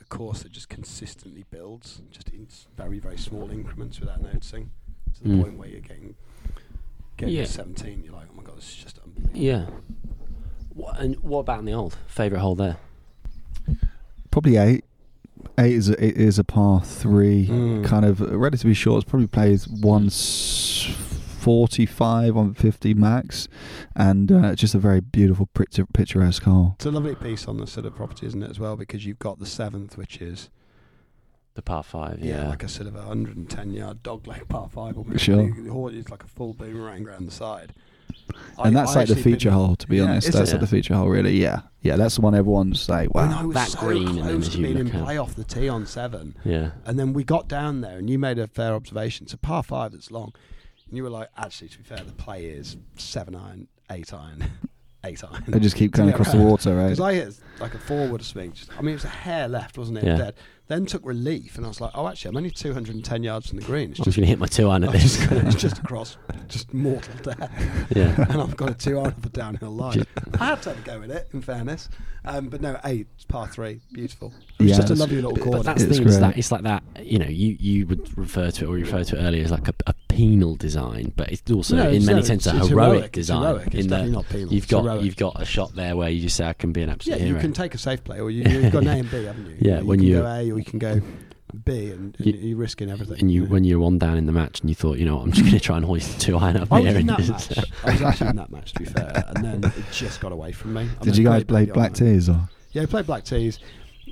a course that just consistently builds, just in very very small increments without noticing, to the Mm. point where you're getting getting Yeah. to 17, you're like, oh my god, this is just unbelievable. yeah. What, and what about in the old favourite hole there? Probably eight. Eight is a, it is a par three, Mm. kind of relatively short. It's probably plays one s- forty-five on fifty max, and uh, just a very beautiful, picture, picturesque hole. It's a lovely piece on the sort of property, isn't it, as well? Because you've got the seventh, which is The par five, yeah, yeah. like a sort of a 110 yard dog leg par five. Almost. Sure. The- the hole is like a full boomerang around the side. And I- that's I like the feature been- hole. To be Yeah, honest, that's it? like the feature hole. Really, yeah, yeah. That's the one everyone's like, When wow. I was That so green and then close to being in play off the tee on seven, yeah. and then we got down there, and you made a fair observation. It's a par five that's long, and you were like, actually, to be fair, the play is seven iron, eight iron, eight iron. They just keep going Yeah, across the water, right? Because I hit like a forward swing. Just, I mean, it was a hair left, wasn't it? Yeah. Dead. Then took relief, and I was like, "Oh, actually, I'm only 210 yards from the green. It's I'm just, just going to hit my two iron I at this. just it's just across, just mortal death." yeah. and I've got a two iron of a downhill line. Just- I had to have a go at it, in fairness. Um, but no, eight, it's par three, beautiful. It's Yeah, just a lovely little But corner. that's the It's thing. It's, that, it's like that. You know, you, you would refer to it or you refer to it earlier as like a, a penal design, but it's also No, in many no, sense a it's- it's heroic, heroic, it's design. heroic, it's in that definitely not penal, You've got heroic. you've got a shot there where you just say I can be an absolute. yeah, absolute you can take a safe play, or you, you've got an A and B, haven't you? Yeah, you when can you- go A or you can go B, and, and You- you, are risking everything. and you know. when you're one down in the match and you thought, you know, what, I'm just going to try and hoist the two iron up I was here. in and that match. I was actually in that match, to be fair, and then it just got away from me. I Did mean, you guys play black that. tees or? Yeah, we played black tees.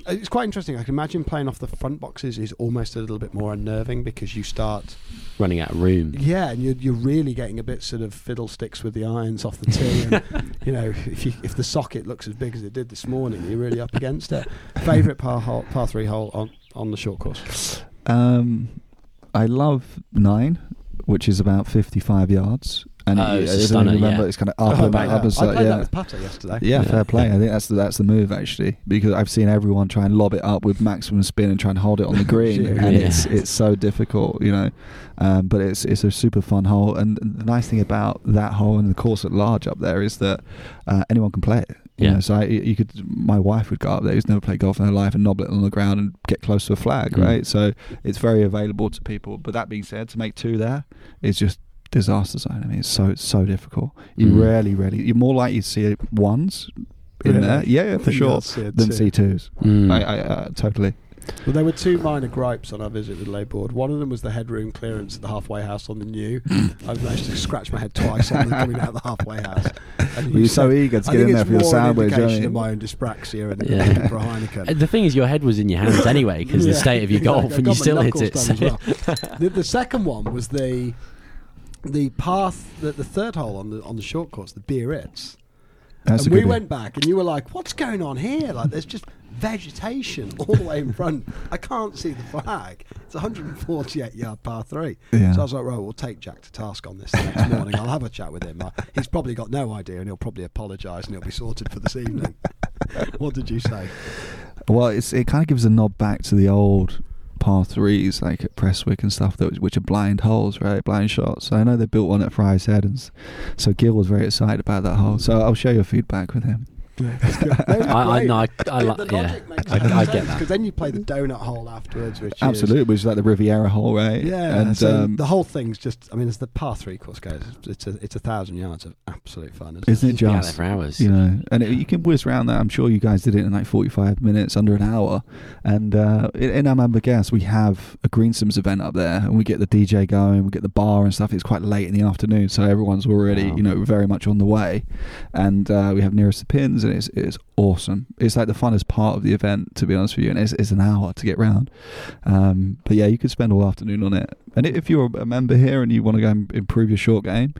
Uh, It's quite interesting. I can imagine playing off the front boxes is almost a little bit more unnerving because you start, running out of room. yeah, and you're, you're really getting a bit sort of fiddlesticks with the irons off the tee. And, you know, if you, if the socket looks as big as it did this morning, you're really up against it. Favorite par hole, par three hole on on the short course. Um, I love nine, which is about fifty-five yards, and Oh, it, it's a I don't remember yeah. it's kind of up Oh, and yeah. up and I played yeah. that with Putter yesterday. Yeah, Yeah. fair play. I think that's the, that's the move actually because I've seen everyone try and lob it up with maximum spin and try and hold it on the green, Yeah. and Yeah. it's it's so difficult, you know. Um, but it's it's a super fun hole, and the nice thing about that hole and the course at large up there is that uh, anyone can play it. You Yeah. know, so I, you could. My wife would go up there, who's never played golf in her life, and nobble it on the ground and get close to a flag, Mm. right? So it's very available to people. But that being said, to make two there is just disaster zone. I mean, it's so it's so difficult. You Mm. rarely, rarely. You're more likely to see ones in Really? there, yeah, yeah, for sure, that's it, than that's C twos. Mm. I, I uh, totally. Well, there were two minor gripes on our visit to with Les Bordes. One of them was the headroom clearance at the halfway house on the new. I've managed to scratch my head twice on the coming out of the halfway house. And Were you so said- eager to I get in there for your more sandwich? indication don't of my own dyspraxia and Yeah. yeah. for a Uh, Heineken. The thing is, your head was in your hands anyway because the state of your golf, I and you still hit it. So. well. the, the second one was the the path, the, the third hole on the on the short course, the Biarritz. That's and we went back, and you were like, "What's going on here? Like, there's just vegetation all the way in front. I can't see the flag. It's 148 yard par three. Yeah. So I was like, right, we'll take Jack to task on this the next morning. I'll have a chat with him. Uh, he's probably got no idea, and he'll probably apologise, and he'll be sorted for this evening. what did you say? Well, it's, it kind of gives a nod back to the old par threes, like at Prestwick and stuff, that which are blind holes, right? Blind shots. I know they built one at Friar's Head, and so Gil was very excited about that hole. So I'll share your feedback with him. I, I, no, I, I, the like, yeah, logic makes I, I get Because that. then you play the donut hole afterwards, which is- Absolutely, which is like the Riviera hole, right? Yeah, and so um, the whole thing's just. I mean, as the par three course goes, it's, it's a it's a thousand yards of absolute fun. Isn't, isn't it Be out there just for hours. you know? And it, you can whiz around that. I'm sure you guys did it in like 45 minutes, under an hour. And uh, in, in Amamba Gas, we have a Greensims event up there, and we get the DJ going, we get the bar and stuff. It's quite late in the afternoon, so everyone's already Wow. you know very much on the way. And uh, we have nearest the pins, and it's it's awesome. It's like the funnest part of the event, to be honest with you. And it's, it's an hour to get round. Um, but yeah, you could spend all afternoon on it. And if you're a member here and you want to go and improve your short game,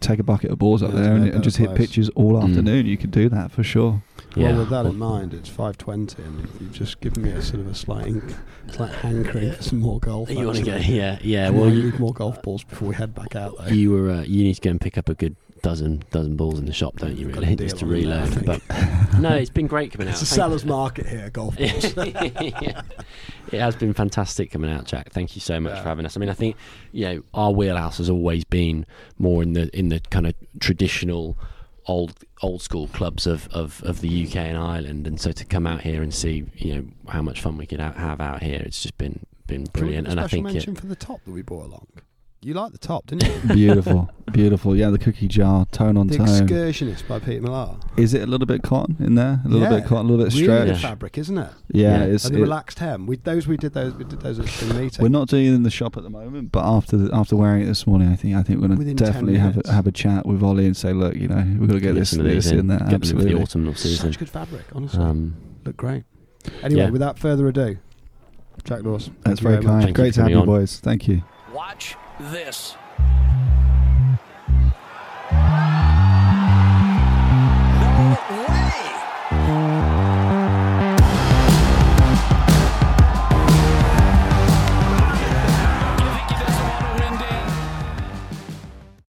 take a bucket of balls up Yeah, there and, and just hit pitches all Mm. afternoon. You could do that for sure. Yeah. Well, with that in mind, it's five twenty, and you've just given me a sort of a slight, ink, slight hankering for some more golf. you want to go? Yeah, yeah. And Well, I you, need more golf balls before we head back out. Though. you were uh, you need to go and pick up a good dozen dozen balls in the shop, don't you? Really, just to on that, I reload. But no, it's been great coming out. it's a Thank- seller's market here, golf yeah. It has been fantastic coming out, Jack. Thank you so much Yeah. for having us. I mean, I think you know our wheelhouse has always been more in the in the kind of traditional old old school clubs of, of, of the UK and Ireland, and so to come out here and see you know how much fun we could have out here, it's just been been brilliant. And I think it, mention for the top that we brought along. You like the top, didn't you? Beautiful, beautiful. Yeah, the cookie jar, tone on the tone. Excursionist by Peter Millar. Is it a little bit cotton in there? A little Yeah. bit cotton, a little bit Really stretch. fabric, isn't it? Yeah, Yeah. it's. And the it- relaxed hem. We those we did those we did those at the meeting. we're not doing it in the shop at the moment, but after the, after wearing it this morning, I think I think we're going to 10 definitely have a, have a chat with Ollie and say, look, you know, we've got to get this, some of these this in, there. get them for Absolutely. the autumnal season. Such good fabric, honestly. Um, Look great. Anyway, Yeah. without further ado, Jack Laws. That's you very kind. Thank Great to have you, on. boys. Thank you. Watch this.